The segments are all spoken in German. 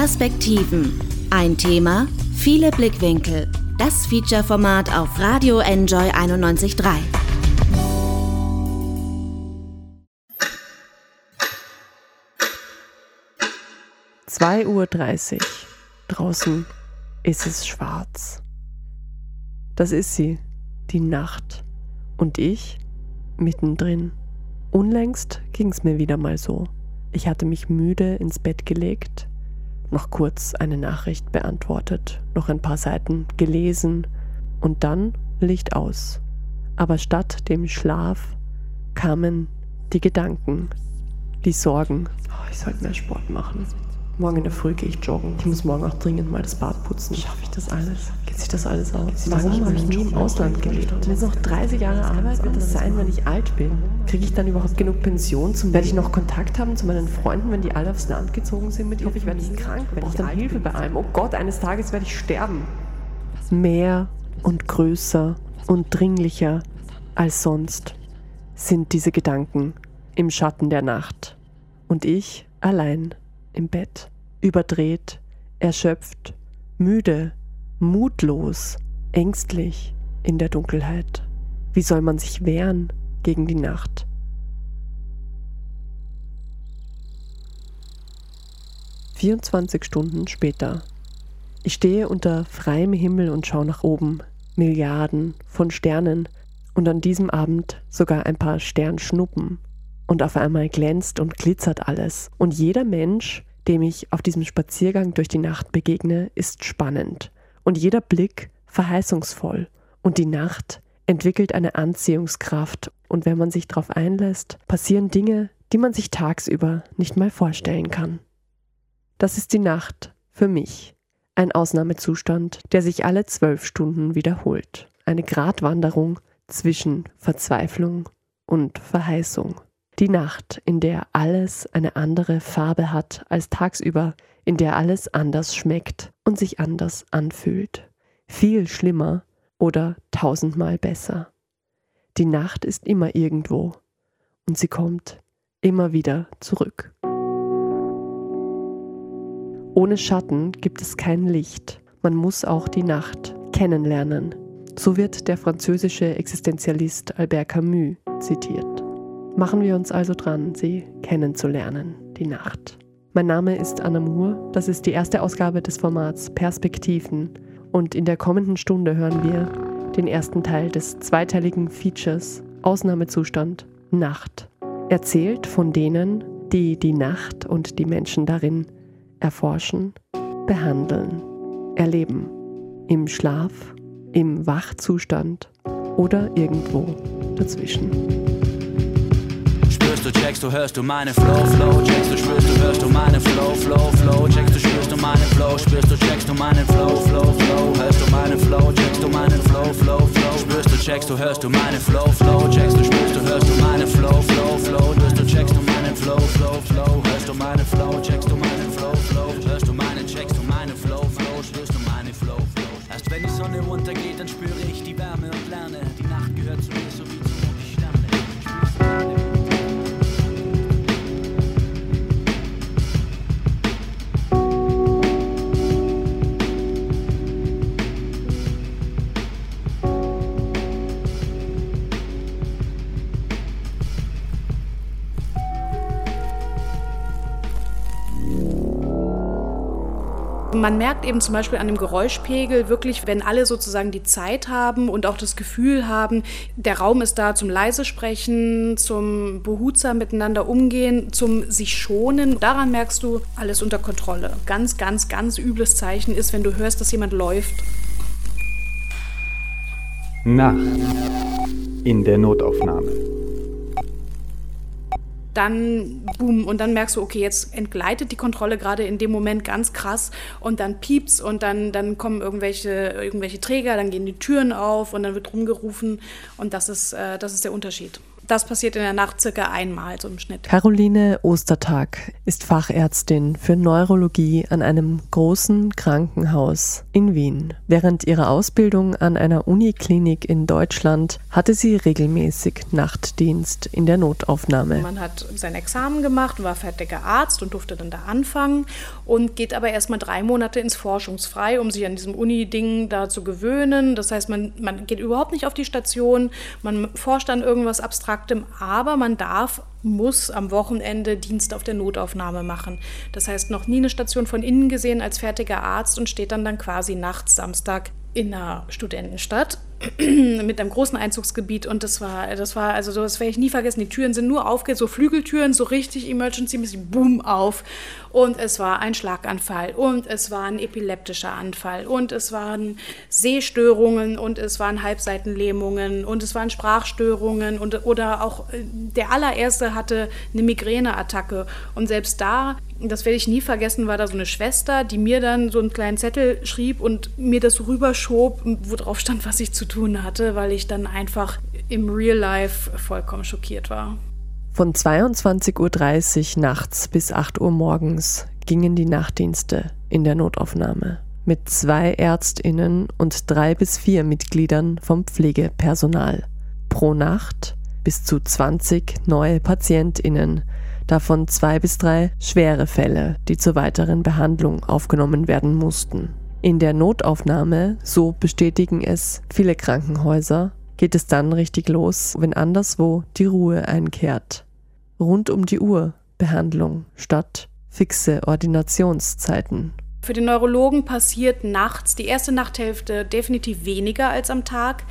Perspektiven. Ein Thema, viele Blickwinkel. Das Feature-Format auf Radio Enjoy 91.3. Zwei Uhr. dreißig. Draußen ist es schwarz. Das ist sie, die Nacht. Und ich mittendrin. Unlängst ging's mir wieder mal so. Ich hatte mich müde ins Bett gelegt, noch kurz eine Nachricht beantwortet, noch ein paar Seiten gelesen und dann Licht aus. Aber statt dem Schlaf kamen die Gedanken, die Sorgen. Oh, ich sollte mehr Sport machen. Morgen in der Früh gehe ich joggen. Ich muss morgen auch dringend mal das Bad putzen. Schaffe ich das alles? Geht sich das alles aus? Warum habe ich nie im Ausland gelebt? Wenn es noch 30 Jahre Arbeit wird das sein, wenn ich alt bin? Kriege ich dann überhaupt genug Pension? Zum, werde ich noch Kontakt haben zu meinen Freunden, wenn die alle aufs Land gezogen sind mit Ich hoffe, ich werde nicht krank. Wenn ich dann Hilfe bei allem. Oh Gott, eines Tages werde ich sterben. Mehr und größer und dringlicher als sonst sind diese Gedanken im Schatten der Nacht. Und ich allein im Bett, überdreht, erschöpft, müde, mutlos, ängstlich in der Dunkelheit. Wie soll man sich wehren gegen die Nacht? Vierundzwanzig Stunden später. Ich stehe unter freiem Himmel und schaue nach oben. Milliarden von Sternen und an diesem Abend sogar ein paar Sternschnuppen und auf einmal glänzt und glitzert alles. Und jeder Mensch, dem ich auf diesem Spaziergang durch die Nacht begegne, ist spannend. Und jeder Blick verheißungsvoll. Und die Nacht entwickelt eine Anziehungskraft. Und wenn man sich darauf einlässt, passieren Dinge, die man sich tagsüber nicht mal vorstellen kann. Das ist die Nacht für mich. Ein Ausnahmezustand, der sich alle zwölf Stunden wiederholt. Eine Gratwanderung zwischen Verzweiflung und Verheißung. Die Nacht, in der alles eine andere Farbe hat als tagsüber, in der alles anders schmeckt und sich anders anfühlt. Viel schlimmer oder tausendmal besser. Die Nacht ist immer irgendwo und sie kommt immer wieder zurück. Ohne Schatten gibt es kein Licht. Man muss auch die Nacht kennenlernen. So wird der französische Existenzialist Albert Camus zitiert. Machen wir uns also dran, sie kennenzulernen, die Nacht. Mein Name ist Anna Moore, das ist die erste Ausgabe des Formats Perspektiven und in der kommenden Stunde hören wir den ersten Teil des zweiteiligen Features Ausnahmezustand Nacht. Erzählt von denen, die die Nacht und die Menschen darin erforschen, behandeln, erleben. Im Schlaf, im Wachzustand oder irgendwo dazwischen spürst du, checkst du, hörst du meine Flow, Flow, checkst du, spürst du, hörst du meine Flow, Flow, Flow, checkst du, spürst du meine Flow, spürst du, checkst du meinen Flow, Flow, Flow, hörst du meine Flow, checkst du meinen Flow, Flow, Flow, spürst du, checkst du, hörst du meine Flow, Flow, checkst du, spürst du, hörst du meine Flow, Flow, Flow, hörst du, checkst du meinen Flow, Flow, Flow, hörst du meine Flow, checkst du meinen Flow, Flow, hörst du meinen, checkst du meine Flow, Flow, spürst du meine Flow, Flow. Erst wenn die Sonne runtergeht, dann spüre Man merkt eben zum Beispiel an dem Geräuschpegel wirklich, wenn alle sozusagen die Zeit haben und auch das Gefühl haben, der Raum ist da zum leise sprechen, zum behutsam miteinander umgehen, zum sich schonen. Daran merkst du alles unter Kontrolle. Ganz, ganz, ganz übles Zeichen ist, wenn du hörst, dass jemand läuft. Nacht in der Notaufnahme dann boom und dann merkst du, okay, jetzt entgleitet die Kontrolle gerade in dem Moment ganz krass und dann piept's und dann, dann kommen irgendwelche, irgendwelche Träger, dann gehen die Türen auf und dann wird rumgerufen und das ist, äh, das ist der Unterschied. Das passiert in der Nacht circa einmal so im Schnitt. Caroline Ostertag ist Fachärztin für Neurologie an einem großen Krankenhaus in Wien. Während ihrer Ausbildung an einer Uniklinik in Deutschland hatte sie regelmäßig Nachtdienst in der Notaufnahme. Man hat sein Examen gemacht, war fertiger Arzt und durfte dann da anfangen und geht aber erstmal drei Monate ins Forschungsfrei, um sich an diesem Uni-Ding da zu gewöhnen. Das heißt, man, man geht überhaupt nicht auf die Station, man forscht an irgendwas Abstraktem, aber man darf, muss am Wochenende Dienst auf der Notaufnahme machen. Das heißt, noch nie eine Station von innen gesehen als fertiger Arzt und steht dann dann quasi nachts Samstag in einer Studentenstadt mit einem großen Einzugsgebiet und das war, das war, also das werde ich nie vergessen. Die Türen sind nur aufgeht, so Flügeltüren, so richtig emergency-mäßig, boom, auf. Und es war ein Schlaganfall und es war ein epileptischer Anfall und es waren Sehstörungen und es waren Halbseitenlähmungen und es waren Sprachstörungen und, oder auch äh, der allererste hatte eine Migräneattacke und selbst da das werde ich nie vergessen, war da so eine Schwester, die mir dann so einen kleinen Zettel schrieb und mir das so rüberschob, wo drauf stand, was ich zu tun hatte, weil ich dann einfach im Real Life vollkommen schockiert war. Von 22.30 Uhr nachts bis 8 Uhr morgens gingen die Nachtdienste in der Notaufnahme mit zwei Ärztinnen und drei bis vier Mitgliedern vom Pflegepersonal. Pro Nacht bis zu 20 neue Patientinnen, davon zwei bis drei schwere Fälle, die zur weiteren Behandlung aufgenommen werden mussten. In der Notaufnahme, so bestätigen es viele Krankenhäuser, geht es dann richtig los, wenn anderswo die Ruhe einkehrt. Rund um die Uhr Behandlung statt fixe Ordinationszeiten. Für den Neurologen passiert nachts, die erste Nachthälfte, definitiv weniger als am Tag.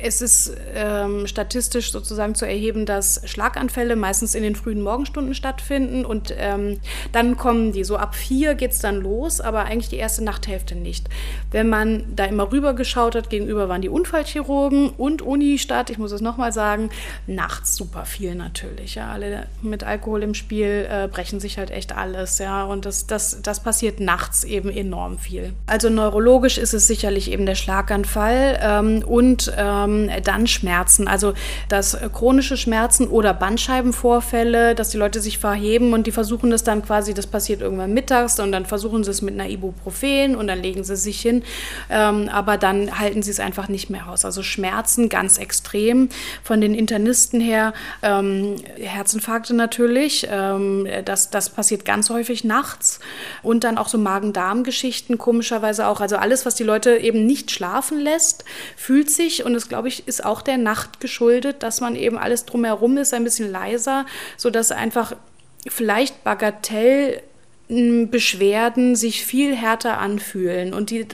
Es ist ähm, statistisch sozusagen zu erheben, dass Schlaganfälle meistens in den frühen Morgenstunden stattfinden und ähm, dann kommen die. So ab vier geht es dann los, aber eigentlich die erste Nachthälfte nicht. Wenn man da immer rüber geschaut hat, gegenüber waren die Unfallchirurgen und Unistadt, ich muss es nochmal sagen, nachts super viel natürlich. Ja. Alle mit Alkohol im Spiel äh, brechen sich halt echt alles. Ja. Und das, das, das passiert nachts eben enorm viel. Also neurologisch ist es sicherlich eben der Schlaganfall ähm, und ähm, dann Schmerzen, also dass chronische Schmerzen oder Bandscheibenvorfälle, dass die Leute sich verheben und die versuchen das dann quasi, das passiert irgendwann mittags und dann versuchen sie es mit einer Ibuprofen und dann legen sie sich hin, ähm, aber dann halten sie es einfach nicht mehr aus. Also Schmerzen ganz extrem von den Internisten her, ähm, Herzinfarkte natürlich, ähm, das, das passiert ganz häufig nachts und dann auch so Magen-Darm-Geschichten, komischerweise auch, also alles, was die Leute eben nicht schlafen lässt, fühlt sich und es glaube ich, ist auch der Nacht geschuldet, dass man eben alles drumherum ist, ein bisschen leiser, sodass einfach vielleicht Bagatell Beschwerden sich viel härter anfühlen und die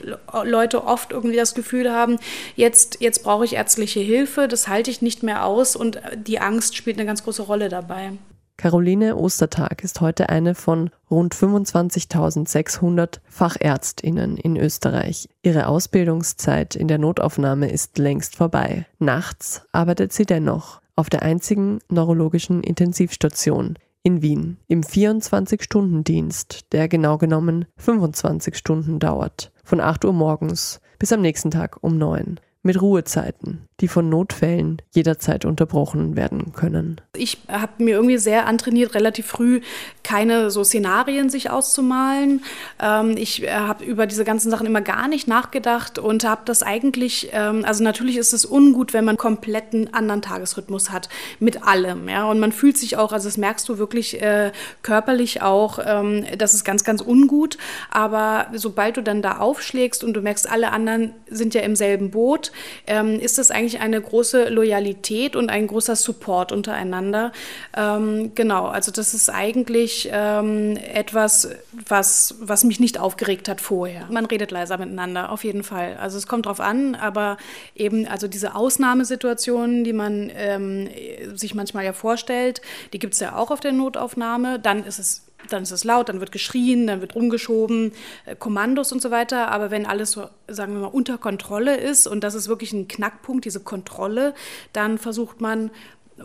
Leute oft irgendwie das Gefühl haben, jetzt, jetzt brauche ich ärztliche Hilfe, das halte ich nicht mehr aus und die Angst spielt eine ganz große Rolle dabei. Caroline Ostertag ist heute eine von rund 25.600 Fachärztinnen in Österreich. Ihre Ausbildungszeit in der Notaufnahme ist längst vorbei. Nachts arbeitet sie dennoch auf der einzigen neurologischen Intensivstation in Wien im 24-Stunden-Dienst, der genau genommen 25 Stunden dauert, von 8 Uhr morgens bis am nächsten Tag um 9 mit Ruhezeiten, die von Notfällen jederzeit unterbrochen werden können. Ich habe mir irgendwie sehr antrainiert, relativ früh keine so Szenarien sich auszumalen. Ähm, ich äh, habe über diese ganzen Sachen immer gar nicht nachgedacht und habe das eigentlich, ähm, also natürlich ist es ungut, wenn man kompletten anderen Tagesrhythmus hat mit allem, ja, und man fühlt sich auch, also das merkst du wirklich äh, körperlich auch, ähm, das ist ganz, ganz ungut, aber sobald du dann da aufschlägst und du merkst, alle anderen sind ja im selben Boot, ähm, ist es eigentlich eine große Loyalität und ein großer Support untereinander. Ähm, genau, also das ist eigentlich ähm, etwas, was, was mich nicht aufgeregt hat vorher. Man redet leiser miteinander, auf jeden Fall. Also es kommt drauf an, aber eben also diese Ausnahmesituationen, die man ähm, sich manchmal ja vorstellt, die gibt es ja auch auf der Notaufnahme. Dann ist es dann ist es laut, dann wird geschrien, dann wird rumgeschoben, äh, Kommandos und so weiter. Aber wenn alles so, sagen wir mal, unter Kontrolle ist und das ist wirklich ein Knackpunkt, diese Kontrolle, dann versucht man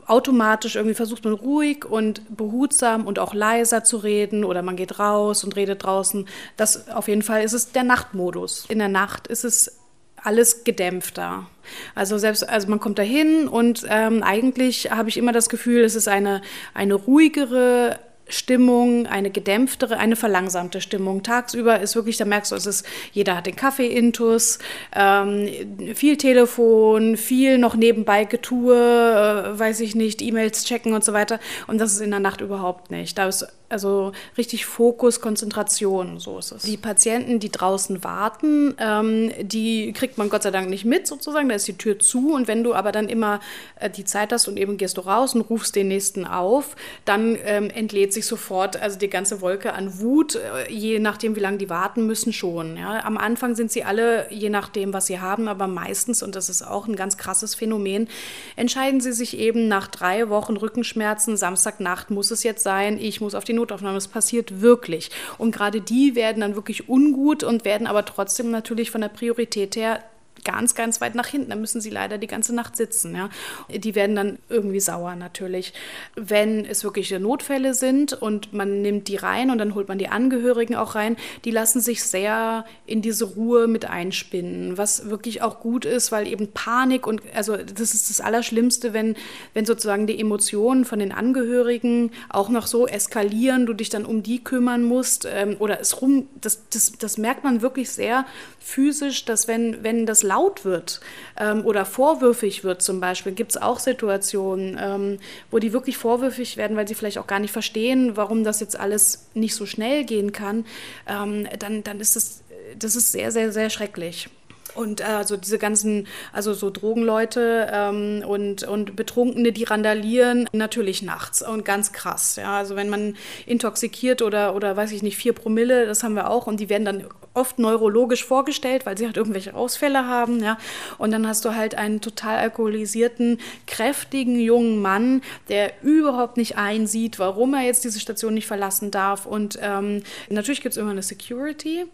automatisch irgendwie versucht man ruhig und behutsam und auch leiser zu reden oder man geht raus und redet draußen. Das auf jeden Fall ist es der Nachtmodus. In der Nacht ist es alles gedämpfter. Also selbst, also man kommt dahin und ähm, eigentlich habe ich immer das Gefühl, es ist eine, eine ruhigere Stimmung, eine gedämpftere, eine verlangsamte Stimmung. Tagsüber ist wirklich, da merkst du, es ist, jeder hat den Kaffee-Intus, ähm, viel Telefon, viel noch nebenbei Getue, äh, weiß ich nicht, E-Mails checken und so weiter. Und das ist in der Nacht überhaupt nicht. Da ist also richtig Fokus, Konzentration, so ist es. Die Patienten, die draußen warten, ähm, die kriegt man Gott sei Dank nicht mit sozusagen, da ist die Tür zu und wenn du aber dann immer äh, die Zeit hast und eben gehst du raus und rufst den nächsten auf, dann ähm, entlädt sich sofort also die ganze Wolke an Wut, äh, je nachdem wie lange die warten müssen schon. Ja. Am Anfang sind sie alle, je nachdem was sie haben, aber meistens, und das ist auch ein ganz krasses Phänomen, entscheiden sie sich eben nach drei Wochen Rückenschmerzen, Samstagnacht muss es jetzt sein, ich muss auf die Notaufnahme. Es passiert wirklich. Und gerade die werden dann wirklich ungut und werden aber trotzdem natürlich von der Priorität her ganz, ganz weit nach hinten. Da müssen sie leider die ganze Nacht sitzen. Ja. Die werden dann irgendwie sauer natürlich. Wenn es wirkliche Notfälle sind und man nimmt die rein und dann holt man die Angehörigen auch rein, die lassen sich sehr in diese Ruhe mit einspinnen, was wirklich auch gut ist, weil eben Panik und also das ist das Allerschlimmste, wenn, wenn sozusagen die Emotionen von den Angehörigen auch noch so eskalieren, du dich dann um die kümmern musst ähm, oder es rum, das, das, das merkt man wirklich sehr physisch, dass wenn, wenn das laut wird ähm, oder vorwürfig wird zum Beispiel, gibt es auch Situationen, ähm, wo die wirklich vorwürfig werden, weil sie vielleicht auch gar nicht verstehen, warum das jetzt alles nicht so schnell gehen kann, ähm, dann, dann ist das, das ist sehr, sehr, sehr schrecklich. Und also diese ganzen, also so Drogenleute ähm, und, und Betrunkene, die randalieren, natürlich nachts und ganz krass. Ja, also wenn man intoxikiert oder, oder weiß ich nicht, vier Promille, das haben wir auch und die werden dann oft neurologisch vorgestellt, weil sie halt irgendwelche Ausfälle haben. Ja, und dann hast du halt einen total alkoholisierten, kräftigen jungen Mann, der überhaupt nicht einsieht, warum er jetzt diese Station nicht verlassen darf. Und ähm, natürlich gibt es immer eine Security,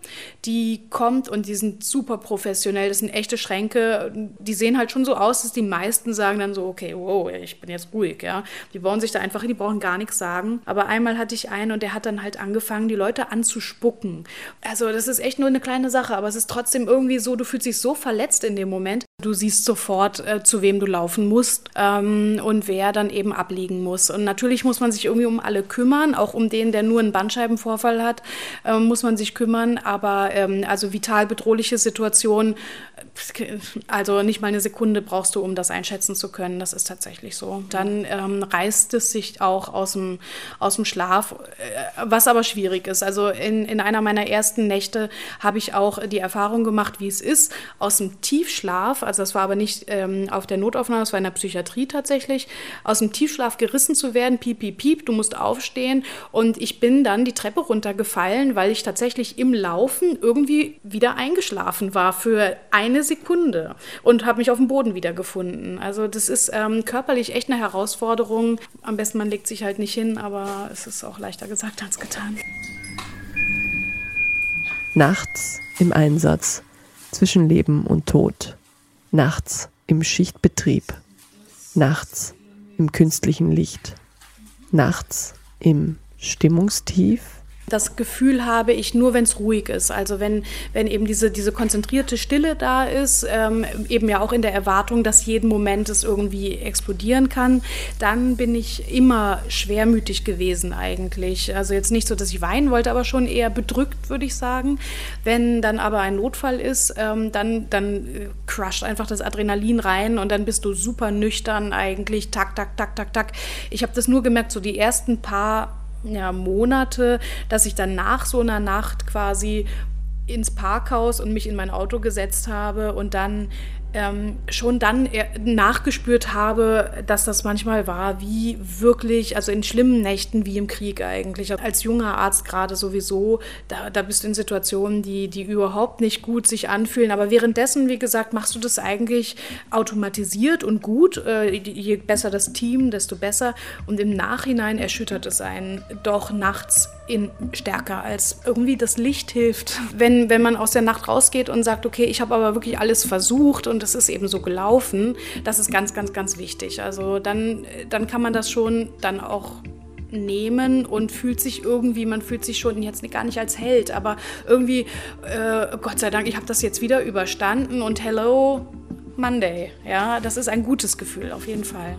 die kommt und die sind super professionell professionell, das sind echte Schränke, die sehen halt schon so aus, dass die meisten sagen dann so, okay, wow, ich bin jetzt ruhig, ja. Die bauen sich da einfach hin, die brauchen gar nichts sagen. Aber einmal hatte ich einen und der hat dann halt angefangen, die Leute anzuspucken. Also das ist echt nur eine kleine Sache, aber es ist trotzdem irgendwie so, du fühlst dich so verletzt in dem Moment. Du siehst sofort, äh, zu wem du laufen musst ähm, und wer dann eben abliegen muss. Und natürlich muss man sich irgendwie um alle kümmern, auch um den, der nur einen Bandscheibenvorfall hat, äh, muss man sich kümmern. Aber ähm, also vital bedrohliche Situationen also nicht mal eine Sekunde brauchst du, um das einschätzen zu können. Das ist tatsächlich so. Dann ähm, reißt es sich auch aus dem, aus dem Schlaf, äh, was aber schwierig ist. Also in, in einer meiner ersten Nächte habe ich auch die Erfahrung gemacht, wie es ist, aus dem Tiefschlaf, also das war aber nicht ähm, auf der Notaufnahme, das war in der Psychiatrie tatsächlich, aus dem Tiefschlaf gerissen zu werden, piep, piep, piep, du musst aufstehen. Und ich bin dann die Treppe runtergefallen, weil ich tatsächlich im Laufen irgendwie wieder eingeschlafen war für eine Sekunde und habe mich auf dem Boden wiedergefunden. Also das ist ähm, körperlich echt eine Herausforderung. Am besten man legt sich halt nicht hin, aber es ist auch leichter gesagt als getan. Nachts im Einsatz zwischen Leben und Tod. Nachts im Schichtbetrieb. Nachts im künstlichen Licht. Nachts im Stimmungstief das Gefühl habe ich nur, wenn es ruhig ist. Also wenn, wenn eben diese, diese konzentrierte Stille da ist, ähm, eben ja auch in der Erwartung, dass jeden Moment es irgendwie explodieren kann, dann bin ich immer schwermütig gewesen eigentlich. Also jetzt nicht so, dass ich weinen wollte, aber schon eher bedrückt, würde ich sagen. Wenn dann aber ein Notfall ist, ähm, dann, dann äh, crusht einfach das Adrenalin rein und dann bist du super nüchtern eigentlich. Tak, tak, tak, tak, tak. Ich habe das nur gemerkt, so die ersten paar ja, Monate, dass ich dann nach so einer Nacht quasi ins Parkhaus und mich in mein Auto gesetzt habe und dann ähm, schon dann nachgespürt habe, dass das manchmal war, wie wirklich, also in schlimmen Nächten wie im Krieg eigentlich. Als junger Arzt gerade sowieso, da, da bist du in Situationen, die, die überhaupt nicht gut sich anfühlen. Aber währenddessen, wie gesagt, machst du das eigentlich automatisiert und gut. Äh, je besser das Team, desto besser. Und im Nachhinein erschüttert es einen doch nachts in stärker als irgendwie das Licht hilft. Wenn, wenn man aus der Nacht rausgeht und sagt, okay, ich habe aber wirklich alles versucht und es ist eben so gelaufen, das ist ganz, ganz, ganz wichtig. Also dann, dann kann man das schon dann auch nehmen und fühlt sich irgendwie, man fühlt sich schon jetzt gar nicht als Held, aber irgendwie, äh, Gott sei Dank, ich habe das jetzt wieder überstanden und hello Monday. Ja, das ist ein gutes Gefühl, auf jeden Fall.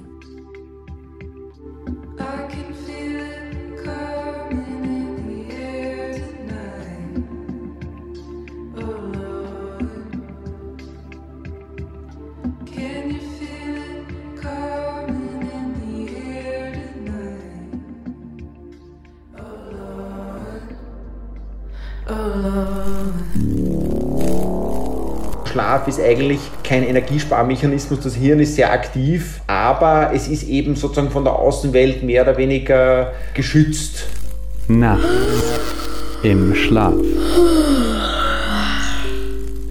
Ist eigentlich kein Energiesparmechanismus, das Hirn ist sehr aktiv, aber es ist eben sozusagen von der Außenwelt mehr oder weniger geschützt. Nachts im Schlaf.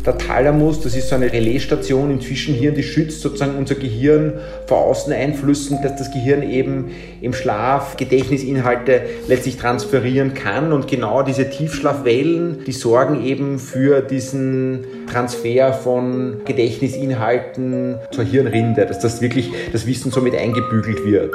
Der Thalamus, das ist so eine Relaisstation im Zwischenhirn, die schützt sozusagen unser Gehirn vor Außeneinflüssen, dass das Gehirn eben im Schlaf Gedächtnisinhalte letztlich transferieren kann. Und genau diese Tiefschlafwellen, die sorgen eben für diesen Transfer von Gedächtnisinhalten zur Hirnrinde, dass das wirklich das Wissen somit eingebügelt wird.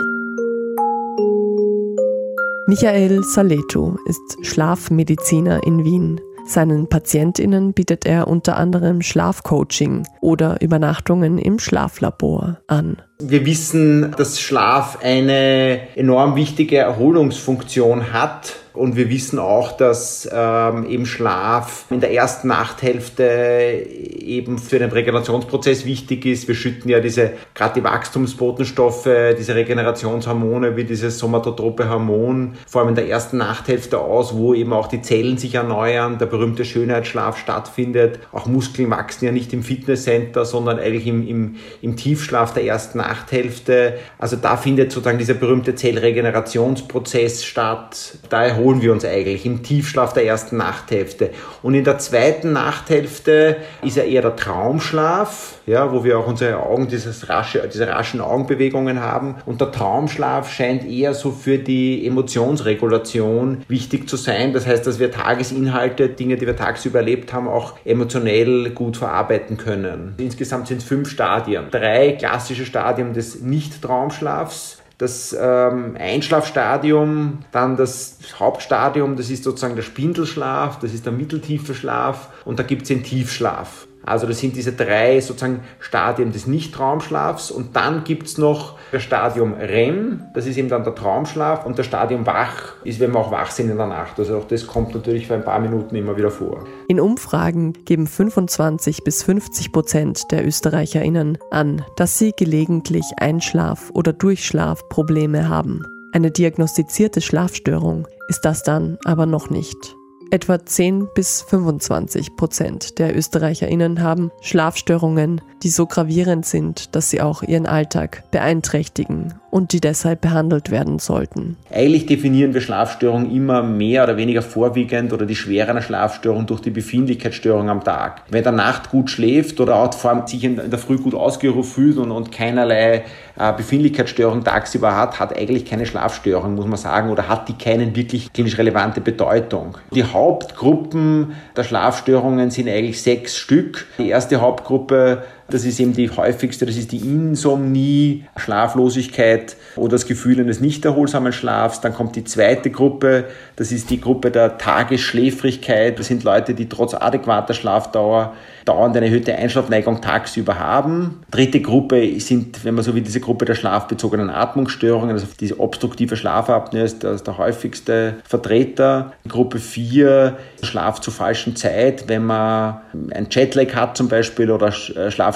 Michael Saleto ist Schlafmediziner in Wien. Seinen PatientInnen bietet er unter anderem Schlafcoaching oder Übernachtungen im Schlaflabor an. Wir wissen, dass Schlaf eine enorm wichtige Erholungsfunktion hat. Und wir wissen auch, dass ähm, eben Schlaf in der ersten Nachthälfte eben für den Regenerationsprozess wichtig ist. Wir schütten ja diese, gerade die Wachstumsbotenstoffe, diese Regenerationshormone wie dieses somatotrope Hormon, vor allem in der ersten Nachthälfte aus, wo eben auch die Zellen sich erneuern, der berühmte Schönheitsschlaf stattfindet. Auch Muskeln wachsen ja nicht im Fitnesscenter, sondern eigentlich im, im, im Tiefschlaf der ersten Nachthälfte. Also da findet sozusagen dieser berühmte Zellregenerationsprozess statt. Da erholen wir uns eigentlich im Tiefschlaf der ersten Nachthälfte. Und in der zweiten Nachthälfte ist ja eher der Traumschlaf, ja, wo wir auch unsere Augen, dieses rasche, diese raschen Augenbewegungen haben. Und der Traumschlaf scheint eher so für die Emotionsregulation wichtig zu sein. Das heißt, dass wir Tagesinhalte, Dinge, die wir tagsüber erlebt haben, auch emotionell gut verarbeiten können. Insgesamt sind es fünf Stadien. Drei klassische Stadien des Nicht-Traumschlafs das ähm, Einschlafstadium, dann das Hauptstadium, das ist sozusagen der Spindelschlaf, das ist der mitteltiefe Schlaf und da gibt es den Tiefschlaf. Also das sind diese drei sozusagen Stadien des Nicht-Traumschlafs und dann gibt es noch das Stadium REM, das ist eben dann der Traumschlaf und das Stadium Wach ist, wenn wir auch wach sind in der Nacht. Also auch das kommt natürlich für ein paar Minuten immer wieder vor. In Umfragen geben 25 bis 50 Prozent der ÖsterreicherInnen an, dass sie gelegentlich Einschlaf- oder Durchschlafprobleme haben. Eine diagnostizierte Schlafstörung ist das dann aber noch nicht. Etwa 10 bis 25 Prozent der ÖsterreicherInnen haben Schlafstörungen, die so gravierend sind, dass sie auch ihren Alltag beeinträchtigen und die deshalb behandelt werden sollten. Eigentlich definieren wir Schlafstörungen immer mehr oder weniger vorwiegend oder die Schwere einer Schlafstörung durch die Befindlichkeitsstörung am Tag. Wenn der Nacht gut schläft oder auch vor allem sich in der Früh gut ausgeruht fühlt und, und keinerlei äh, Befindlichkeitsstörung tagsüber hat, hat eigentlich keine Schlafstörung, muss man sagen, oder hat die keine wirklich klinisch relevante Bedeutung. Die Hauptgruppen der Schlafstörungen sind eigentlich sechs Stück. Die erste Hauptgruppe das ist eben die häufigste, das ist die Insomnie, Schlaflosigkeit oder das Gefühl eines nicht erholsamen Schlafs. Dann kommt die zweite Gruppe, das ist die Gruppe der Tagesschläfrigkeit. Das sind Leute, die trotz adäquater Schlafdauer dauernd eine erhöhte Einschlafneigung tagsüber haben. Dritte Gruppe sind, wenn man so wie diese Gruppe der schlafbezogenen Atmungsstörungen, also diese obstruktive Schlafapnoe ist der, der häufigste Vertreter. Gruppe 4, Schlaf zur falschen Zeit, wenn man ein Jetlag hat zum Beispiel oder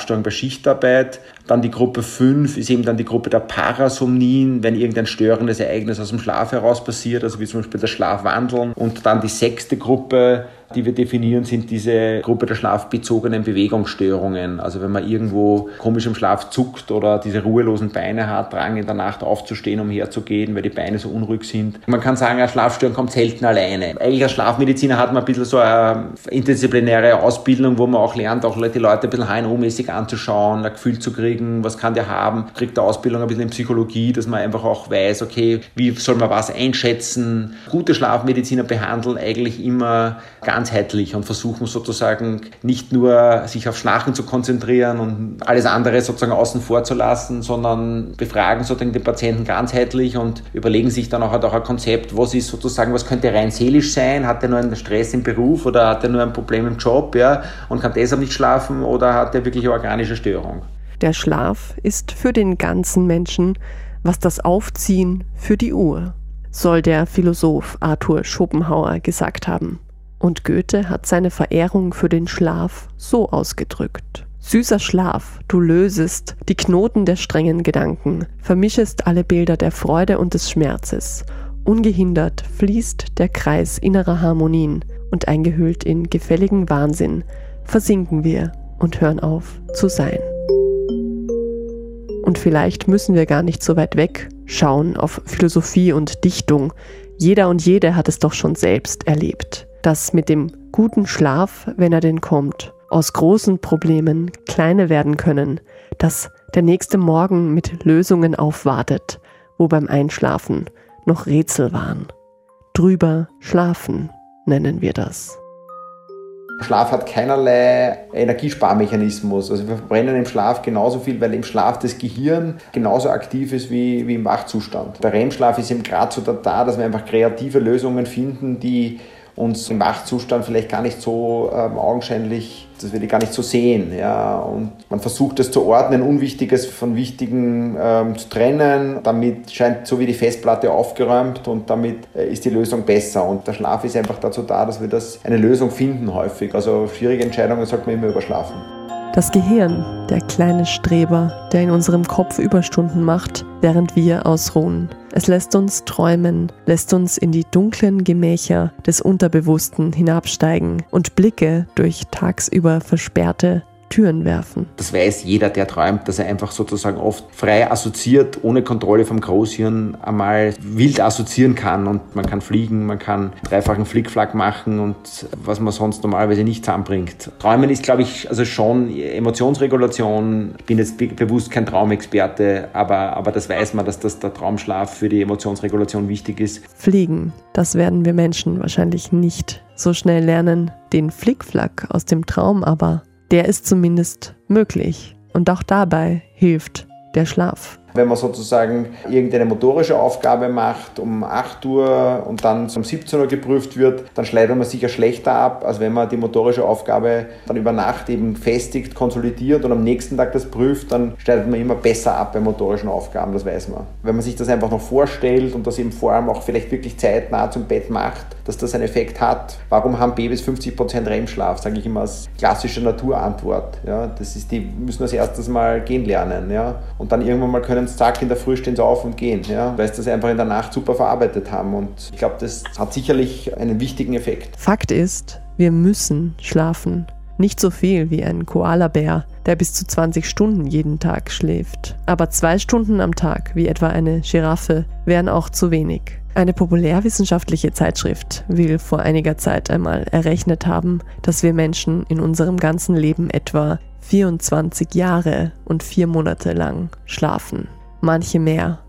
Schlafstörung bei Schichtarbeit. Dann die Gruppe 5 ist eben dann die Gruppe der Parasomnien, wenn irgendein störendes Ereignis aus dem Schlaf heraus passiert, also wie zum Beispiel das Schlafwandeln. Und dann die sechste Gruppe, die wir definieren, sind diese Gruppe der schlafbezogenen Bewegungsstörungen. Also wenn man irgendwo komisch im Schlaf zuckt oder diese ruhelosen Beine hat, Drang in der Nacht aufzustehen, umherzugehen, weil die Beine so unruhig sind. Man kann sagen, eine Schlafstörung kommt selten alleine. Eigentlich als Schlafmediziner hat man ein bisschen so eine interdisziplinäre Ausbildung, wo man auch lernt, auch die Leute ein bisschen HNO-mäßig anzuschauen, ein Gefühl zu kriegen, was kann der haben, kriegt der Ausbildung ein bisschen in Psychologie, dass man einfach auch weiß, okay, wie soll man was einschätzen. Gute Schlafmediziner behandeln eigentlich immer ganz ganzheitlich und versuchen sozusagen nicht nur sich auf Schnarchen zu konzentrieren und alles andere sozusagen außen vor zu lassen, sondern befragen sozusagen den Patienten ganzheitlich und überlegen sich dann auch, halt auch ein Konzept, was ist sozusagen, was könnte rein seelisch sein, hat er nur einen Stress im Beruf oder hat er nur ein Problem im Job ja, und kann deshalb nicht schlafen oder hat er wirklich eine organische Störung. Der Schlaf ist für den ganzen Menschen, was das Aufziehen für die Uhr, soll der Philosoph Arthur Schopenhauer gesagt haben. Und Goethe hat seine Verehrung für den Schlaf so ausgedrückt. Süßer Schlaf, du lösest die Knoten der strengen Gedanken, vermischest alle Bilder der Freude und des Schmerzes. Ungehindert fließt der Kreis innerer Harmonien und eingehüllt in gefälligen Wahnsinn versinken wir und hören auf zu sein. Und vielleicht müssen wir gar nicht so weit weg schauen auf Philosophie und Dichtung. Jeder und jede hat es doch schon selbst erlebt, dass mit dem guten Schlaf, wenn er denn kommt, aus großen Problemen kleine werden können, dass der nächste Morgen mit Lösungen aufwartet, wo beim Einschlafen noch Rätsel waren. Drüber schlafen nennen wir das. Schlaf hat keinerlei Energiesparmechanismus. Also wir verbrennen im Schlaf genauso viel, weil im Schlaf das Gehirn genauso aktiv ist wie, wie im Wachzustand. Der REM-Schlaf ist eben gerade so da, dass wir einfach kreative Lösungen finden, die uns im Wachzustand vielleicht gar nicht so ähm, augenscheinlich, dass wir die gar nicht so sehen. Ja? Und man versucht das zu ordnen, Unwichtiges von Wichtigen ähm, zu trennen. Damit scheint so wie die Festplatte aufgeräumt und damit äh, ist die Lösung besser. Und der Schlaf ist einfach dazu da, dass wir das eine Lösung finden häufig. Also schwierige Entscheidungen sollte man immer überschlafen. Das Gehirn, der kleine Streber, der in unserem Kopf Überstunden macht, während wir ausruhen. Es lässt uns träumen, lässt uns in die dunklen Gemächer des Unterbewussten hinabsteigen und Blicke durch tagsüber versperrte Türen werfen. Das weiß jeder, der träumt, dass er einfach sozusagen oft frei assoziiert, ohne Kontrolle vom Großhirn einmal wild assoziieren kann. Und man kann fliegen, man kann dreifachen Flickflack machen und was man sonst normalerweise nicht zusammenbringt. Träumen ist, glaube ich, also schon Emotionsregulation. Ich bin jetzt bewusst kein Traumexperte, aber, aber das weiß man, dass das der Traumschlaf für die Emotionsregulation wichtig ist. Fliegen, das werden wir Menschen wahrscheinlich nicht so schnell lernen. Den Flickflack aus dem Traum aber der ist zumindest möglich. Und auch dabei hilft der Schlaf. Wenn man sozusagen irgendeine motorische Aufgabe macht um 8 Uhr und dann um 17 Uhr geprüft wird, dann schneidet man sicher schlechter ab, als wenn man die motorische Aufgabe dann über Nacht eben festigt, konsolidiert und am nächsten Tag das prüft, dann schneidet man immer besser ab bei motorischen Aufgaben, das weiß man. Wenn man sich das einfach noch vorstellt und das eben vor allem auch vielleicht wirklich zeitnah zum Bett macht, dass das einen Effekt hat. Warum haben Babys 50% REM-Schlaf? Sage ich immer als klassische Naturantwort. Ja, das ist, die müssen als erstes mal gehen lernen. Ja, und dann irgendwann mal können sie zack in der Früh stehen sie auf und gehen, ja, weil sie das einfach in der Nacht super verarbeitet haben. Und ich glaube, das hat sicherlich einen wichtigen Effekt. Fakt ist, wir müssen schlafen. Nicht so viel wie ein Koalabär, der bis zu 20 Stunden jeden Tag schläft. Aber zwei Stunden am Tag, wie etwa eine Giraffe, wären auch zu wenig. Eine populärwissenschaftliche Zeitschrift will vor einiger Zeit einmal errechnet haben, dass wir Menschen in unserem ganzen Leben etwa 24 Jahre und vier Monate lang schlafen. Manche mehr,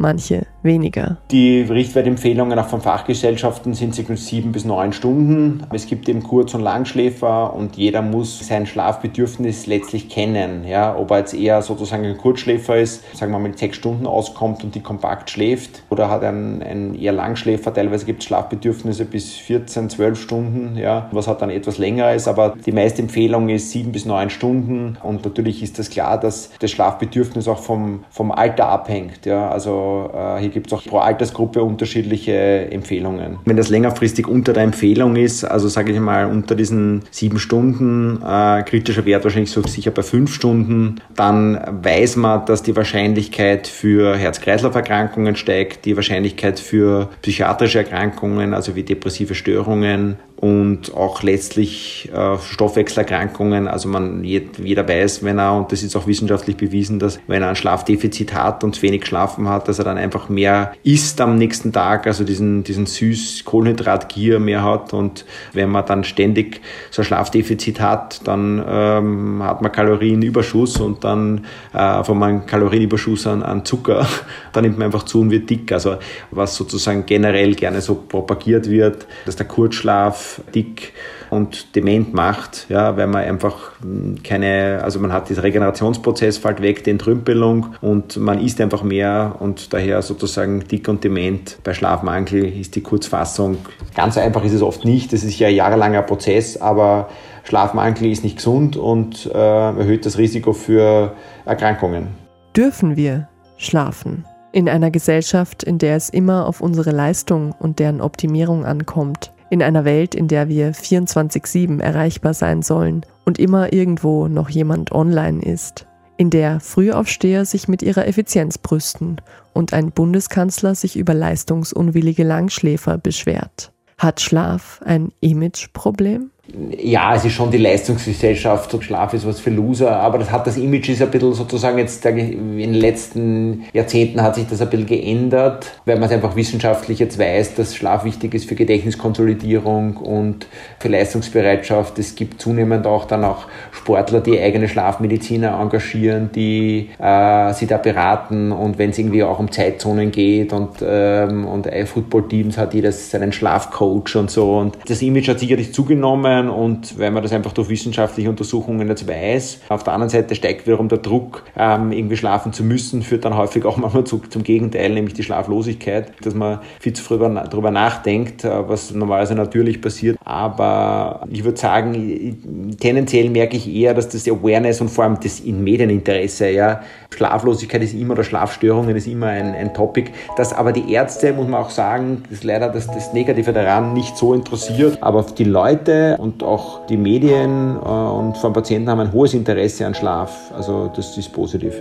manche weniger. Die Richtwertempfehlungen auch von Fachgesellschaften sind sieben bis neun Stunden. Es gibt eben Kurz- und Langschläfer und jeder muss sein Schlafbedürfnis letztlich kennen. Ja, ob er jetzt eher sozusagen ein Kurzschläfer ist, sagen wir mal mit sechs Stunden auskommt und die kompakt schläft oder hat ein, ein eher Langschläfer. Teilweise gibt es Schlafbedürfnisse bis 14, 12 Stunden, ja, was hat dann etwas länger ist. Aber die meiste Empfehlung ist sieben bis neun Stunden und natürlich ist das klar, dass das Schlafbedürfnis auch vom, vom Alter abhängt. Ja, also äh, hier gibt es auch pro Altersgruppe unterschiedliche Empfehlungen. Wenn das längerfristig unter der Empfehlung ist, also sage ich mal unter diesen sieben Stunden, äh, kritischer Wert wahrscheinlich so sicher bei fünf Stunden, dann weiß man, dass die Wahrscheinlichkeit für Herz-Kreislauf-Erkrankungen steigt, die Wahrscheinlichkeit für psychiatrische Erkrankungen, also wie depressive Störungen und auch letztlich äh, Stoffwechselerkrankungen. Also man jeder weiß, wenn er, und das ist auch wissenschaftlich bewiesen, dass wenn er ein Schlafdefizit hat und wenig geschlafen hat, dass er dann einfach mehr isst am nächsten Tag, also diesen, diesen süß Kohlenhydratgier mehr hat. Und wenn man dann ständig so ein Schlafdefizit hat, dann ähm, hat man Kalorienüberschuss und dann äh, von einem Kalorienüberschuss an, an Zucker, dann nimmt man einfach zu und wird dick. Also was sozusagen generell gerne so propagiert wird, dass der Kurzschlaf Dick und dement macht, ja, weil man einfach keine, also man hat diesen Regenerationsprozess fällt weg, die Entrümpelung und man isst einfach mehr und daher sozusagen dick und dement. Bei Schlafmangel ist die Kurzfassung. Ganz einfach ist es oft nicht, das ist ja ein jahrelanger Prozess, aber Schlafmangel ist nicht gesund und äh, erhöht das Risiko für Erkrankungen. Dürfen wir schlafen? In einer Gesellschaft, in der es immer auf unsere Leistung und deren Optimierung ankommt. In einer Welt, in der wir 24-7 erreichbar sein sollen und immer irgendwo noch jemand online ist. In der Frühaufsteher sich mit ihrer Effizienz brüsten und ein Bundeskanzler sich über leistungsunwillige Langschläfer beschwert. Hat Schlaf ein Imageproblem? Ja, es ist schon die Leistungsgesellschaft und Schlaf ist was für Loser, aber das hat das Image ist ein bisschen sozusagen jetzt in den letzten Jahrzehnten hat sich das ein bisschen geändert, weil man es einfach wissenschaftlich jetzt weiß, dass Schlaf wichtig ist für Gedächtniskonsolidierung und für Leistungsbereitschaft. Es gibt zunehmend auch dann auch Sportler, die eigene Schlafmediziner engagieren, die äh, sie da beraten und wenn es irgendwie auch um Zeitzonen geht und, ähm, und Football-Teams hat jeder seinen Schlafcoach und so und das Image hat sicherlich zugenommen Unternehmen und weil man das einfach durch wissenschaftliche Untersuchungen jetzt weiß. Auf der anderen Seite steigt wiederum der Druck, ähm, irgendwie schlafen zu müssen, führt dann häufig auch manchmal zu, zum Gegenteil, nämlich die Schlaflosigkeit, dass man viel zu früh darüber nachdenkt, äh, was normalerweise natürlich passiert. Aber ich würde sagen, tendenziell merke ich eher, dass das Awareness und vor allem das in Medieninteresse, ja, Schlaflosigkeit ist immer oder Schlafstörungen ist immer ein, ein Topic, dass aber die Ärzte, muss man auch sagen, das ist leider das, das Negative daran, nicht so interessiert, aber die Leute und auch die Medien äh, und von Patienten haben ein hohes Interesse an Schlaf. Also das ist positiv.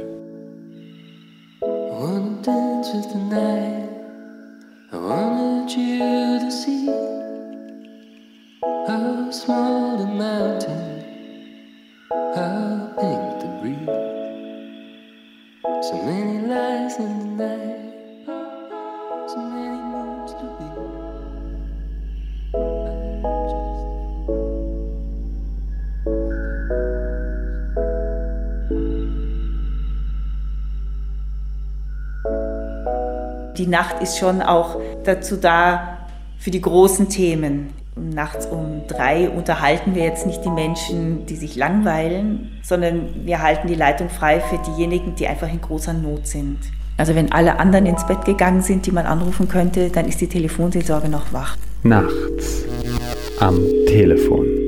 So many lies in the night, Die Nacht ist schon auch dazu da für die großen Themen. Nachts um drei unterhalten wir jetzt nicht die Menschen, die sich langweilen, sondern wir halten die Leitung frei für diejenigen, die einfach in großer Not sind. Also wenn alle anderen ins Bett gegangen sind, die man anrufen könnte, dann ist die Telefonseelsorge noch wach. Nachts am Telefon.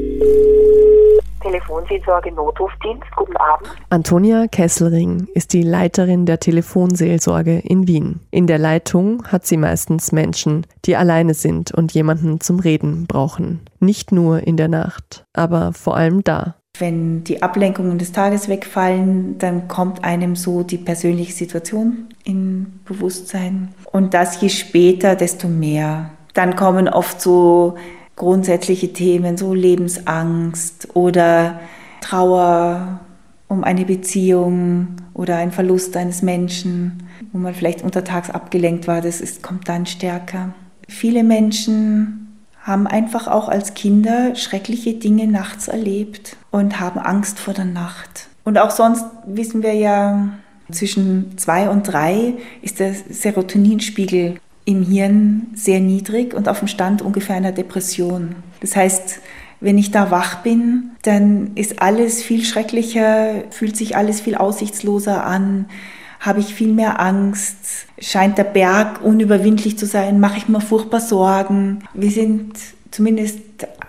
Telefonseelsorge Notrufdienst. Guten Abend. Antonia Kesselring ist die Leiterin der Telefonseelsorge in Wien. In der Leitung hat sie meistens Menschen, die alleine sind und jemanden zum Reden brauchen. Nicht nur in der Nacht, aber vor allem da. Wenn die Ablenkungen des Tages wegfallen, dann kommt einem so die persönliche Situation in Bewusstsein. Und das je später, desto mehr. Dann kommen oft so grundsätzliche Themen, so Lebensangst oder Trauer um eine Beziehung oder ein Verlust eines Menschen, wo man vielleicht untertags abgelenkt war, das ist, kommt dann stärker. Viele Menschen haben einfach auch als Kinder schreckliche Dinge nachts erlebt und haben Angst vor der Nacht. Und auch sonst wissen wir ja, zwischen zwei und drei ist der Serotoninspiegel im Hirn sehr niedrig und auf dem Stand ungefähr einer Depression. Das heißt, wenn ich da wach bin, dann ist alles viel schrecklicher, fühlt sich alles viel aussichtsloser an, habe ich viel mehr Angst, scheint der Berg unüberwindlich zu sein, mache ich mir furchtbar Sorgen. Wir sind zumindest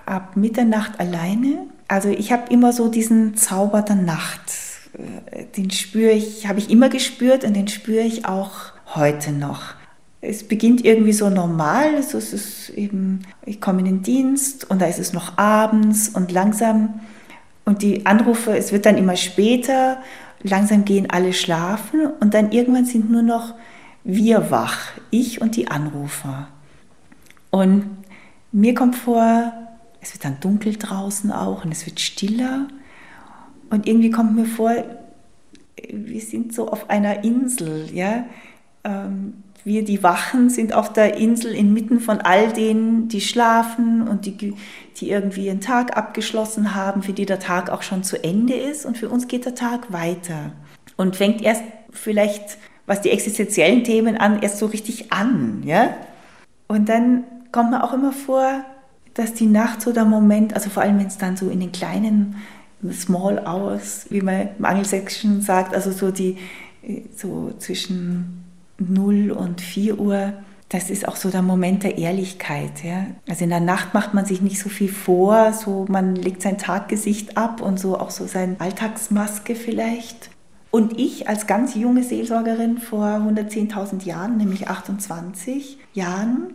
ab Mitternacht alleine. Also ich habe immer so diesen Zauber der Nacht. Den spüre ich, habe ich immer gespürt und den spüre ich auch heute noch es beginnt irgendwie so normal. Also es ist eben, ich komme in den Dienst und da ist es noch abends und langsam und die Anrufe, es wird dann immer später, langsam gehen alle schlafen und dann irgendwann sind nur noch wir wach, ich und die Anrufer. Und mir kommt vor, es wird dann dunkel draußen auch und es wird stiller und irgendwie kommt mir vor, wir sind so auf einer Insel, ja. Ähm, wir, die Wachen, sind auf der Insel inmitten von all denen, die schlafen und die, die irgendwie einen Tag abgeschlossen haben, für die der Tag auch schon zu Ende ist. Und für uns geht der Tag weiter und fängt erst vielleicht, was die existenziellen Themen an, erst so richtig an. Ja? Und dann kommt mir auch immer vor, dass die Nacht so der Moment, also vor allem wenn es dann so in den kleinen Small Hours, wie man im Angelsächsischen sagt, also so die so zwischen 0 und 4 Uhr, das ist auch so der Moment der Ehrlichkeit. Ja? Also in der Nacht macht man sich nicht so viel vor, so man legt sein Taggesicht ab und so auch so seine Alltagsmaske vielleicht. Und ich als ganz junge Seelsorgerin vor 110.000 Jahren, nämlich 28 Jahren,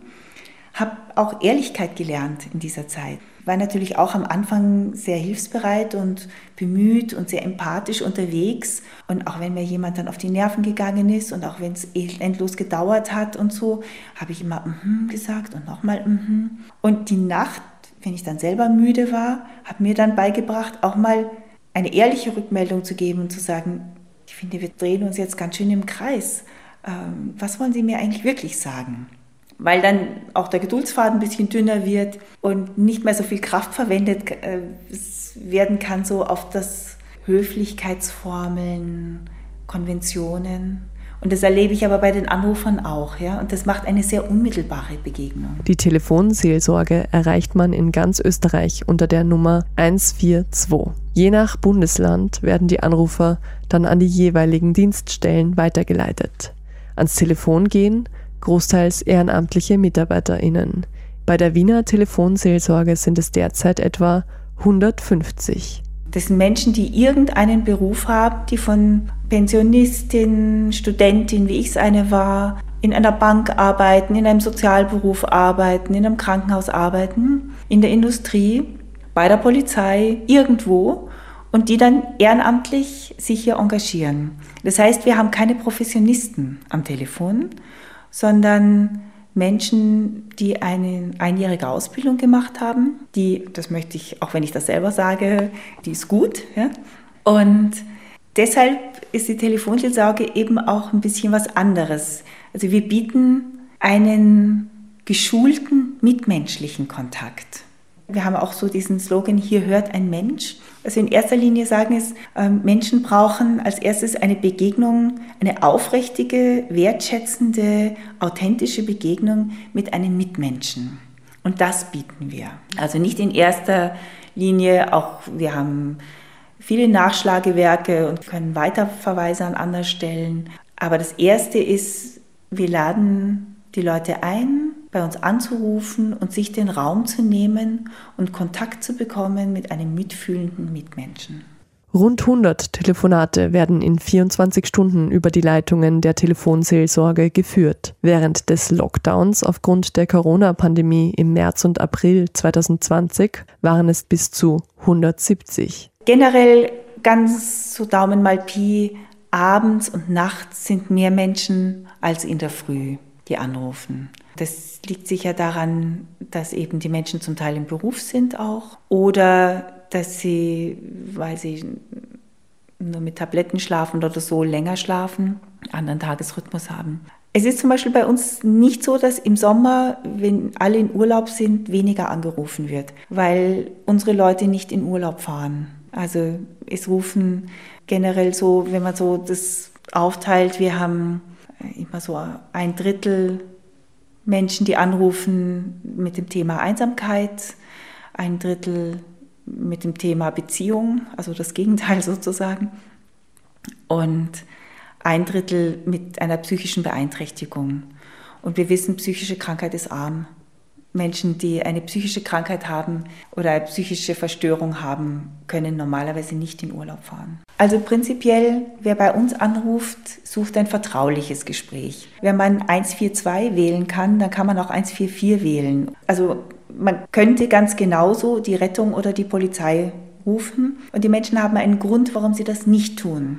habe auch Ehrlichkeit gelernt in dieser Zeit. War natürlich auch am Anfang sehr hilfsbereit und bemüht und sehr empathisch unterwegs. Und auch wenn mir jemand dann auf die Nerven gegangen ist und auch wenn es endlos gedauert hat und so, habe ich immer mhm gesagt und nochmal mhm. Und die Nacht, wenn ich dann selber müde war, hat mir dann beigebracht, auch mal eine ehrliche Rückmeldung zu geben und zu sagen, ich finde, wir drehen uns jetzt ganz schön im Kreis. Ähm, was wollen Sie mir eigentlich wirklich sagen? Weil dann auch der Geduldsfaden ein bisschen dünner wird und nicht mehr so viel Kraft verwendet äh, werden kann, so auf das Höflichkeitsformeln, Konventionen. Und das erlebe ich aber bei den Anrufern auch, ja. Und das macht eine sehr unmittelbare Begegnung. Die Telefonseelsorge erreicht man in ganz Österreich unter der Nummer 142. Je nach Bundesland werden die Anrufer dann an die jeweiligen Dienststellen weitergeleitet. Ans Telefon gehen großteils ehrenamtliche MitarbeiterInnen. Bei der Wiener Telefonseelsorge sind es derzeit etwa 150. Das sind Menschen, die irgendeinen Beruf haben, die von Pensionistin, Studentin, wie ich es eine war, in einer Bank arbeiten, in einem Sozialberuf arbeiten, in einem Krankenhaus arbeiten, in der Industrie, bei der Polizei, irgendwo und die dann ehrenamtlich sich hier engagieren. Das heißt, wir haben keine Professionisten am Telefon, sondern Menschen, die eine einjährige Ausbildung gemacht haben, die, das möchte ich, auch wenn ich das selber sage, die ist gut. Ja? Und deshalb ist die Telefonseelsorge eben auch ein bisschen was anderes. Also wir bieten einen geschulten mitmenschlichen Kontakt. Wir haben auch so diesen Slogan, hier hört ein Mensch. Also in erster Linie sagen es, ähm, Menschen brauchen als erstes eine Begegnung, eine aufrichtige, wertschätzende, authentische Begegnung mit einem Mitmenschen. Und das bieten wir. Also nicht in erster Linie, auch wir haben viele Nachschlagewerke und können Weiterverweise an andere Stellen. Aber das Erste ist, wir laden die Leute ein, bei uns anzurufen und sich den Raum zu nehmen und Kontakt zu bekommen mit einem mitfühlenden Mitmenschen. Rund 100 Telefonate werden in 24 Stunden über die Leitungen der Telefonseelsorge geführt. Während des Lockdowns aufgrund der Corona-Pandemie im März und April 2020 waren es bis zu 170. Generell ganz so Daumen mal Pi, abends und nachts sind mehr Menschen als in der Früh, die anrufen. Das liegt sicher daran, dass eben die Menschen zum Teil im Beruf sind auch oder dass sie, weil sie nur mit Tabletten schlafen oder so länger schlafen, anderen Tagesrhythmus haben. Es ist zum Beispiel bei uns nicht so, dass im Sommer, wenn alle in Urlaub sind, weniger angerufen wird, weil unsere Leute nicht in Urlaub fahren. Also es rufen generell so, wenn man so das aufteilt, wir haben immer so ein Drittel Menschen, die anrufen mit dem Thema Einsamkeit, ein Drittel mit dem Thema Beziehung, also das Gegenteil sozusagen, und ein Drittel mit einer psychischen Beeinträchtigung. Und wir wissen, psychische Krankheit ist arm. Menschen, die eine psychische Krankheit haben oder eine psychische Verstörung haben, können normalerweise nicht in Urlaub fahren. Also prinzipiell, wer bei uns anruft, sucht ein vertrauliches Gespräch. Wenn man 142 wählen kann, dann kann man auch 144 wählen. Also man könnte ganz genauso die Rettung oder die Polizei rufen und die Menschen haben einen Grund, warum sie das nicht tun.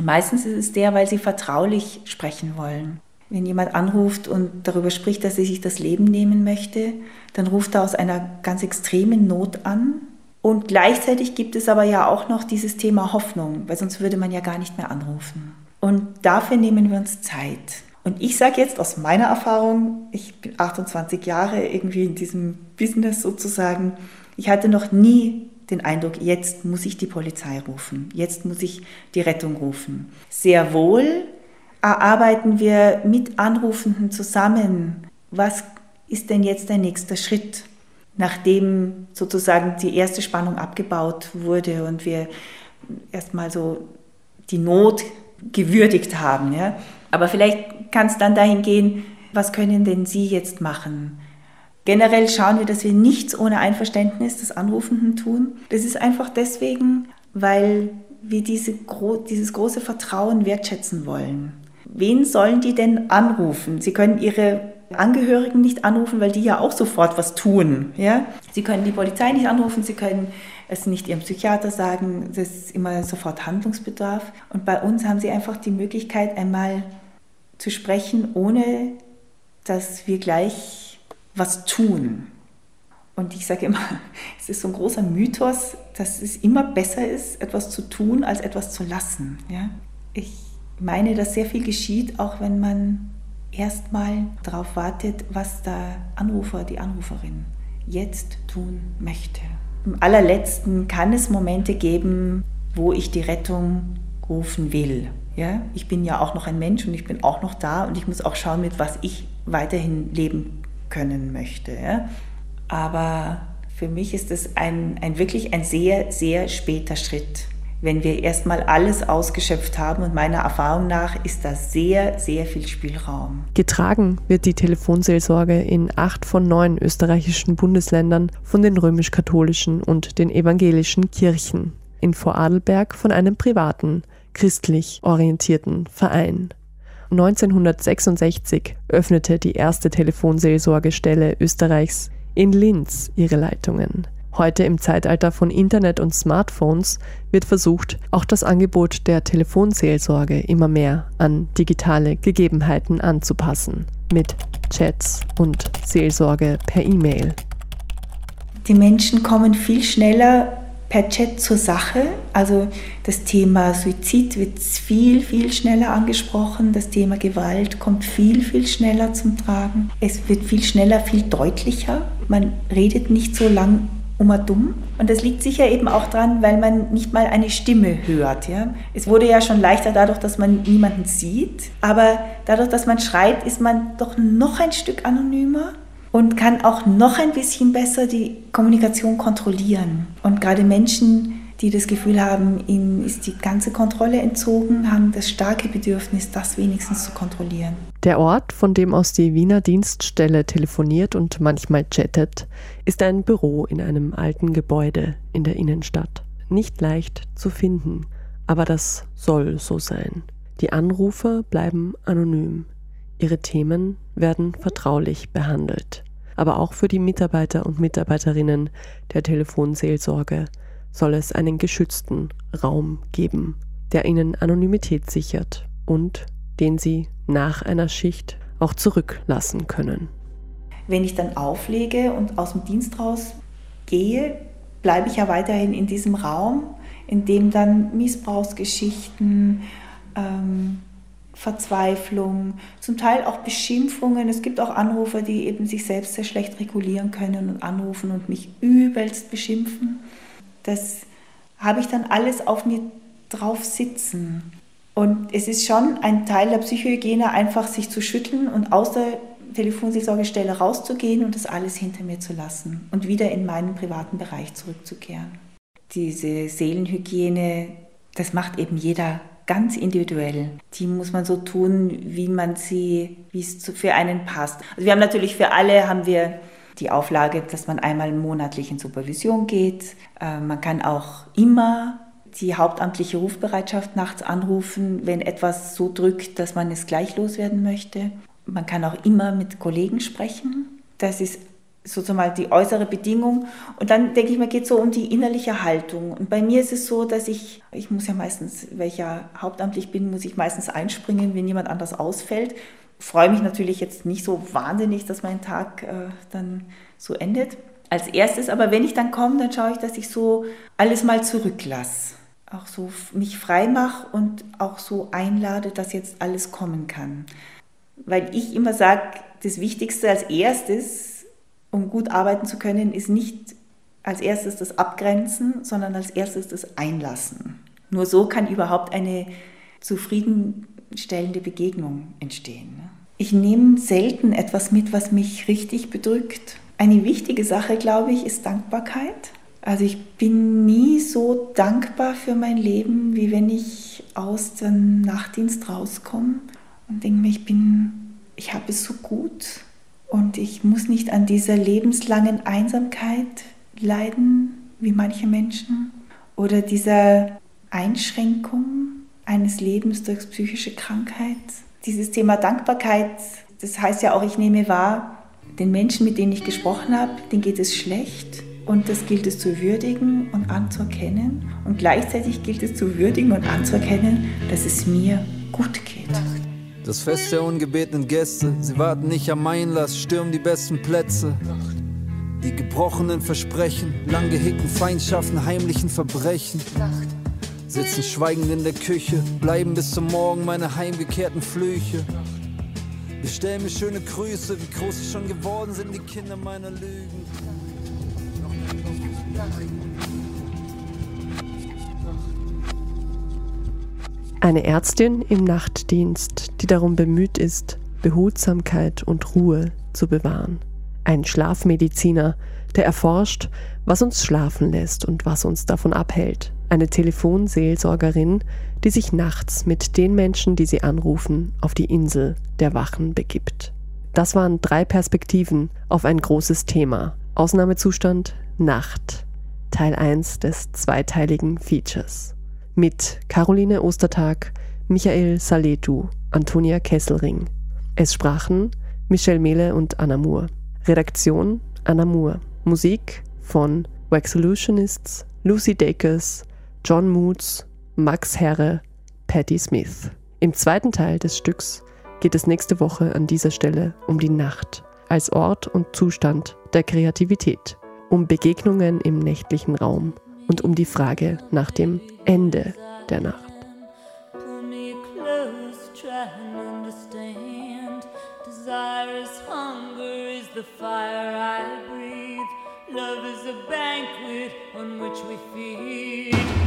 Meistens ist es der, weil sie vertraulich sprechen wollen. Wenn jemand anruft und darüber spricht, dass er sich das Leben nehmen möchte, dann ruft er aus einer ganz extremen Not an. Und gleichzeitig gibt es aber ja auch noch dieses Thema Hoffnung, weil sonst würde man ja gar nicht mehr anrufen. Und dafür nehmen wir uns Zeit. Und ich sage jetzt aus meiner Erfahrung, ich bin 28 Jahre irgendwie in diesem Business sozusagen, ich hatte noch nie den Eindruck, jetzt muss ich die Polizei rufen, jetzt muss ich die Rettung rufen. Sehr wohl erarbeiten wir mit Anrufenden zusammen, was ist denn jetzt der nächste Schritt? nachdem sozusagen die erste Spannung abgebaut wurde und wir erstmal so die Not gewürdigt haben. Ja? Aber vielleicht kann es dann dahin gehen, was können denn Sie jetzt machen? Generell schauen wir, dass wir nichts ohne Einverständnis des Anrufenden tun. Das ist einfach deswegen, weil wir diese, dieses große Vertrauen wertschätzen wollen. Wen sollen die denn anrufen? Sie können ihre Angehörigen nicht anrufen, weil die ja auch sofort was tun. Ja? Sie können die Polizei nicht anrufen, sie können es nicht ihrem Psychiater sagen, das ist immer sofort Handlungsbedarf. Und bei uns haben sie einfach die Möglichkeit, einmal zu sprechen, ohne dass wir gleich was tun. Und ich sage immer, es ist so ein großer Mythos, dass es immer besser ist, etwas zu tun, als etwas zu lassen. Ja? Ich meine, dass sehr viel geschieht, auch wenn man erstmal darauf wartet, was der Anrufer, die Anruferin jetzt tun möchte. Im allerletzten kann es Momente geben, wo ich die Rettung rufen will. Ja? Ich bin ja auch noch ein Mensch und ich bin auch noch da und ich muss auch schauen, mit was ich weiterhin leben können möchte. Ja? Aber für mich ist es ein, ein wirklich ein sehr, sehr später Schritt wenn wir erstmal alles ausgeschöpft haben. Und meiner Erfahrung nach ist da sehr, sehr viel Spielraum. Getragen wird die Telefonseelsorge in acht von neun österreichischen Bundesländern von den römisch-katholischen und den evangelischen Kirchen. In Vorarlberg von einem privaten, christlich orientierten Verein. 1966 öffnete die erste Telefonseelsorgestelle Österreichs in Linz ihre Leitungen. Heute im Zeitalter von Internet und Smartphones wird versucht, auch das Angebot der Telefonseelsorge immer mehr an digitale Gegebenheiten anzupassen, mit Chats und Seelsorge per E-Mail. Die Menschen kommen viel schneller per Chat zur Sache. Also das Thema Suizid wird viel, viel schneller angesprochen. Das Thema Gewalt kommt viel, viel schneller zum Tragen. Es wird viel schneller, viel deutlicher. Man redet nicht so lang immer dumm. Und das liegt sicher eben auch daran, weil man nicht mal eine Stimme hört. Ja? Es wurde ja schon leichter dadurch, dass man niemanden sieht. Aber dadurch, dass man schreibt, ist man doch noch ein Stück anonymer und kann auch noch ein bisschen besser die Kommunikation kontrollieren. Und gerade Menschen, die das Gefühl haben, ihnen ist die ganze Kontrolle entzogen, haben das starke Bedürfnis, das wenigstens zu kontrollieren. Der Ort, von dem aus die Wiener Dienststelle telefoniert und manchmal chattet, ist ein Büro in einem alten Gebäude in der Innenstadt. Nicht leicht zu finden, aber das soll so sein. Die Anrufer bleiben anonym. Ihre Themen werden vertraulich behandelt. Aber auch für die Mitarbeiter und Mitarbeiterinnen der Telefonseelsorge soll es einen geschützten Raum geben, der ihnen Anonymität sichert und den sie nach einer Schicht auch zurücklassen können. Wenn ich dann auflege und aus dem Dienst raus gehe, bleibe ich ja weiterhin in diesem Raum, in dem dann Missbrauchsgeschichten, ähm, Verzweiflung, zum Teil auch Beschimpfungen. Es gibt auch Anrufer, die eben sich selbst sehr schlecht regulieren können und anrufen und mich übelst beschimpfen. Das habe ich dann alles auf mir drauf sitzen. Und es ist schon ein Teil der Psychohygiene, einfach sich zu schütteln und aus der Telefonseelsorgestelle rauszugehen und das alles hinter mir zu lassen und wieder in meinen privaten Bereich zurückzukehren. Diese Seelenhygiene, das macht eben jeder ganz individuell. Die muss man so tun, wie man sie, wie es für einen passt. Also wir haben natürlich für alle haben wir die Auflage, dass man einmal monatlich in Supervision geht. Äh, man kann auch immer die hauptamtliche Rufbereitschaft nachts anrufen, wenn etwas so drückt, dass man es gleich loswerden möchte. Man kann auch immer mit Kollegen sprechen. Das ist sozusagen die äußere Bedingung. Und dann denke ich mir, geht es so um die innerliche Haltung. Und bei mir ist es so, dass ich, ich muss ja meistens, weil ich ja hauptamtlich bin, muss ich meistens einspringen, wenn jemand anders ausfällt freue mich natürlich jetzt nicht so wahnsinnig, dass mein Tag äh, dann so endet. Als erstes, aber wenn ich dann komme, dann schaue ich, dass ich so alles mal zurücklasse. Auch so mich frei mache und auch so einlade, dass jetzt alles kommen kann. Weil ich immer sage, das Wichtigste als erstes, um gut arbeiten zu können, ist nicht als erstes das Abgrenzen, sondern als erstes das Einlassen. Nur so kann überhaupt eine zufriedenstellende Begegnung entstehen. Ich nehme selten etwas mit, was mich richtig bedrückt. Eine wichtige Sache, glaube ich, ist Dankbarkeit. Also ich bin nie so dankbar für mein Leben, wie wenn ich aus dem Nachtdienst rauskomme und denke mir, ich bin, ich habe es so gut und ich muss nicht an dieser lebenslangen Einsamkeit leiden, wie manche Menschen, oder dieser Einschränkung eines Lebens durch psychische Krankheit. Dieses Thema Dankbarkeit, das heißt ja auch, ich nehme wahr, den Menschen, mit denen ich gesprochen habe, denen geht es schlecht und das gilt es zu würdigen und anzuerkennen. Und gleichzeitig gilt es zu würdigen und anzuerkennen, dass es mir gut geht. Das Fest der ungebetenen Gäste, sie warten nicht am Einlass, stürmen die besten Plätze. Die gebrochenen Versprechen, lang gehegten Feindschaften, heimlichen Verbrechen. Sitzen schweigend in der Küche, bleiben bis zum Morgen meine heimgekehrten Flüche. Bestell mir schöne Grüße, wie groß sie schon geworden sind, die Kinder meiner Lügen. Eine Ärztin im Nachtdienst, die darum bemüht ist, Behutsamkeit und Ruhe zu bewahren. Ein Schlafmediziner, der erforscht, was uns schlafen lässt und was uns davon abhält. Eine Telefonseelsorgerin, die sich nachts mit den Menschen, die sie anrufen, auf die Insel der Wachen begibt. Das waren drei Perspektiven auf ein großes Thema. Ausnahmezustand Nacht. Teil 1 des zweiteiligen Features. Mit Caroline Ostertag, Michael Saletu, Antonia Kesselring. Es sprachen Michelle Mehle und Anna Moore. Redaktion Anna Moore. Musik von Wax Solutionists, Lucy Dakers, John Moods, Max Herre, Patti Smith. Im zweiten Teil des Stücks geht es nächste Woche an dieser Stelle um die Nacht als Ort und Zustand der Kreativität, um Begegnungen im nächtlichen Raum und um die Frage nach dem Ende der Nacht. Love is a banquet on which we feed.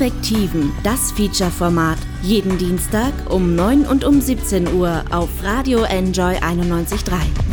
Perspektiven, das Feature-Format. Jeden Dienstag um 9 und um 17 Uhr auf Radio Enjoy 91.3.